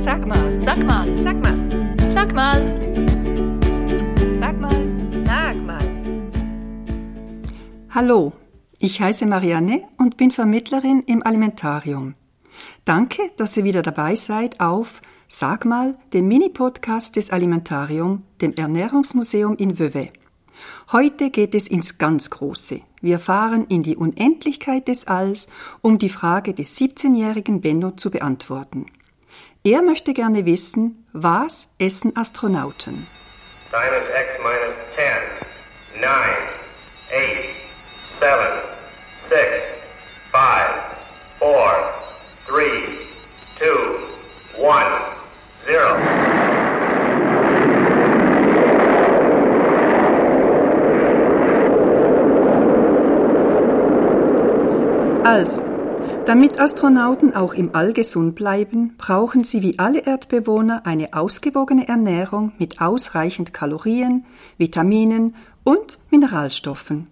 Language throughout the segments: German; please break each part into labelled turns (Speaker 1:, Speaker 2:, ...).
Speaker 1: Sag mal, sag mal, sag mal, sag mal, sag mal, sag mal.
Speaker 2: Hallo, ich heiße Marianne und bin Vermittlerin im Alimentarium. Danke, dass ihr wieder dabei seid auf Sag mal, dem Mini-Podcast des Alimentarium, dem Ernährungsmuseum in Vevey. Heute geht es ins ganz Große. Wir fahren in die Unendlichkeit des Alls, um die Frage des 17-jährigen Benno zu beantworten. Er möchte gerne wissen, was essen Astronauten?
Speaker 3: Sinus x minus 10, 9, 8, 7, 6, 5, 4, 3, 2, 1, 0.
Speaker 2: Also, damit Astronauten auch im All gesund bleiben, brauchen sie wie alle Erdbewohner eine ausgewogene Ernährung mit ausreichend Kalorien, Vitaminen und Mineralstoffen.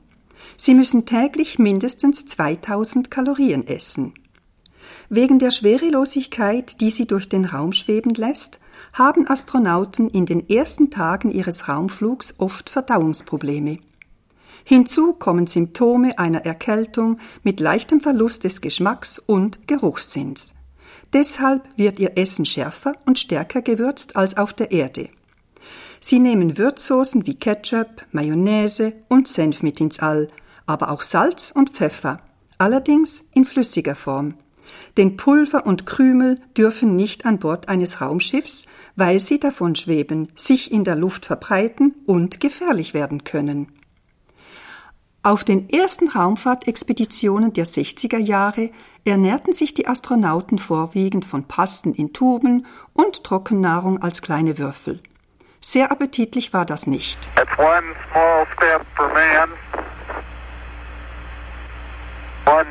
Speaker 2: Sie müssen täglich mindestens 2000 Kalorien essen. Wegen der Schwerelosigkeit, die sie durch den Raum schweben lässt, haben Astronauten in den ersten Tagen ihres Raumflugs oft Verdauungsprobleme. Hinzu kommen Symptome einer Erkältung mit leichtem Verlust des Geschmacks und Geruchssinns. Deshalb wird ihr Essen schärfer und stärker gewürzt als auf der Erde. Sie nehmen Würzsoßen wie Ketchup, Mayonnaise und Senf mit ins All, aber auch Salz und Pfeffer, allerdings in flüssiger Form. Denn Pulver und Krümel dürfen nicht an Bord eines Raumschiffs, weil sie davon schweben, sich in der Luft verbreiten und gefährlich werden können. Auf den ersten Raumfahrtexpeditionen der 60er Jahre ernährten sich die Astronauten vorwiegend von Pasten in Tuben und Trockennahrung als kleine Würfel. Sehr appetitlich war das nicht.
Speaker 4: Man.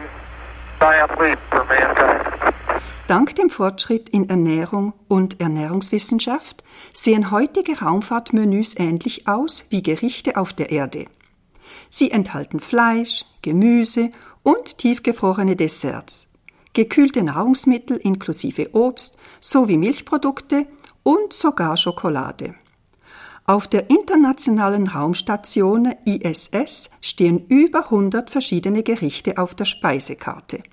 Speaker 2: Dank dem Fortschritt in Ernährung und Ernährungswissenschaft sehen heutige Raumfahrtmenüs ähnlich aus wie Gerichte auf der Erde. Sie enthalten Fleisch, Gemüse und tiefgefrorene Desserts, gekühlte Nahrungsmittel inklusive Obst sowie Milchprodukte und sogar Schokolade. Auf der internationalen Raumstation ISS stehen über 100 verschiedene Gerichte auf der Speisekarte.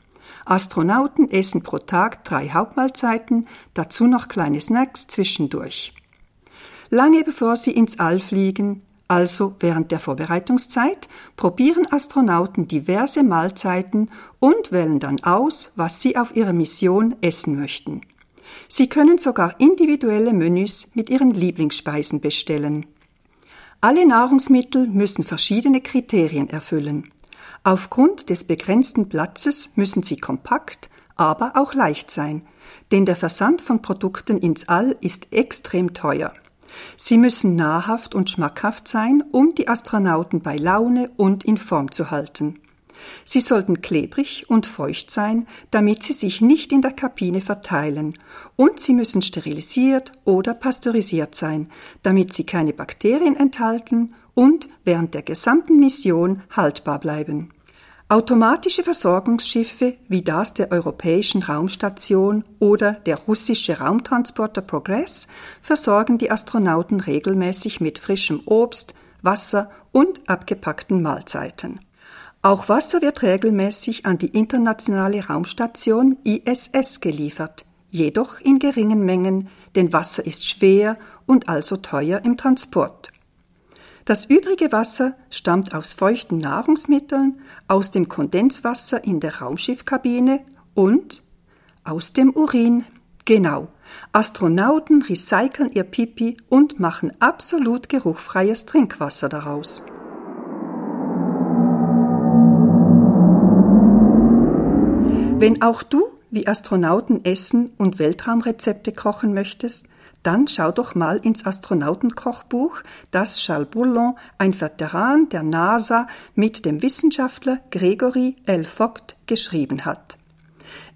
Speaker 2: Astronauten essen pro Tag drei Hauptmahlzeiten, dazu noch kleine Snacks zwischendurch. Lange bevor sie ins All fliegen, also während der Vorbereitungszeit, probieren Astronauten diverse Mahlzeiten und wählen dann aus, was sie auf ihrer Mission essen möchten. Sie können sogar individuelle Menüs mit ihren Lieblingsspeisen bestellen. Alle Nahrungsmittel müssen verschiedene Kriterien erfüllen. Aufgrund des begrenzten Platzes müssen sie kompakt, aber auch leicht sein, denn der Versand von Produkten ins All ist extrem teuer. Sie müssen nahrhaft und schmackhaft sein, um die Astronauten bei Laune und in Form zu halten. Sie sollten klebrig und feucht sein, damit sie sich nicht in der Kabine verteilen, und sie müssen sterilisiert oder pasteurisiert sein, damit sie keine Bakterien enthalten und während der gesamten Mission haltbar bleiben. Automatische Versorgungsschiffe wie das der Europäischen Raumstation oder der russische Raumtransporter Progress versorgen die Astronauten regelmäßig mit frischem Obst, Wasser und abgepackten Mahlzeiten. Auch Wasser wird regelmäßig an die internationale Raumstation ISS geliefert, jedoch in geringen Mengen, denn Wasser ist schwer und also teuer im Transport. Das übrige Wasser stammt aus feuchten Nahrungsmitteln, aus dem Kondenswasser in der Raumschiffkabine und aus dem Urin. Genau. Astronauten recyceln ihr Pipi und machen absolut geruchfreies Trinkwasser daraus. Wenn auch du wie Astronauten essen und Weltraumrezepte kochen möchtest, dann schau doch mal ins Astronautenkochbuch, das Charles Bourlon, ein Veteran der NASA, mit dem Wissenschaftler Gregory L. Vogt geschrieben hat.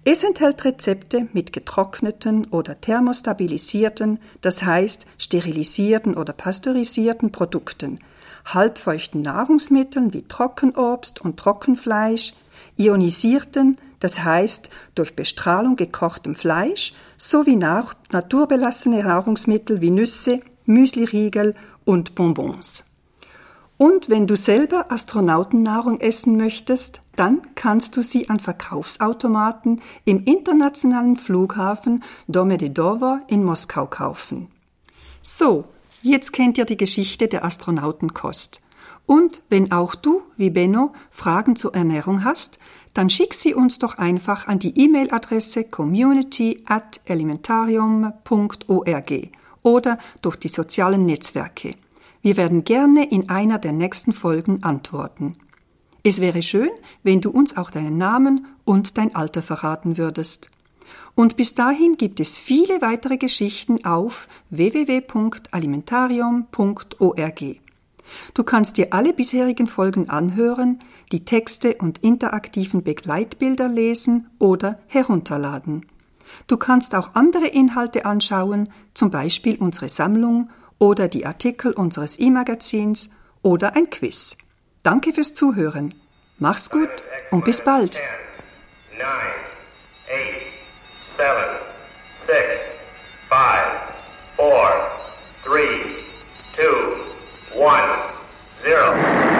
Speaker 2: Es enthält Rezepte mit getrockneten oder thermostabilisierten, das heißt sterilisierten oder pasteurisierten Produkten, halbfeuchten Nahrungsmitteln wie Trockenobst und Trockenfleisch, ionisierten, das heißt durch Bestrahlung gekochtem Fleisch, sowie nach naturbelassene Nahrungsmittel wie Nüsse, Müsliriegel und Bonbons. Und wenn du selber Astronautennahrung essen möchtest, dann kannst du sie an Verkaufsautomaten im internationalen Flughafen Domodedowo in Moskau kaufen. So, jetzt kennt ihr die Geschichte der Astronautenkost. Und wenn auch du, wie Benno, Fragen zur Ernährung hast, dann schick sie uns doch einfach an die E-Mail-Adresse community at elementarium.org oder durch die sozialen Netzwerke. Wir werden gerne in einer der nächsten Folgen antworten. Es wäre schön, wenn du uns auch deinen Namen und dein Alter verraten würdest. Und bis dahin gibt es viele weitere Geschichten auf www.alimentarium.org. Du kannst dir alle bisherigen Folgen anhören, die Texte und interaktiven Begleitbilder lesen oder herunterladen. Du kannst auch andere Inhalte anschauen, zum Beispiel unsere Sammlung oder die Artikel unseres E-Magazins oder ein Quiz. Danke fürs Zuhören. Mach's gut und bis bald. Two, one, zero.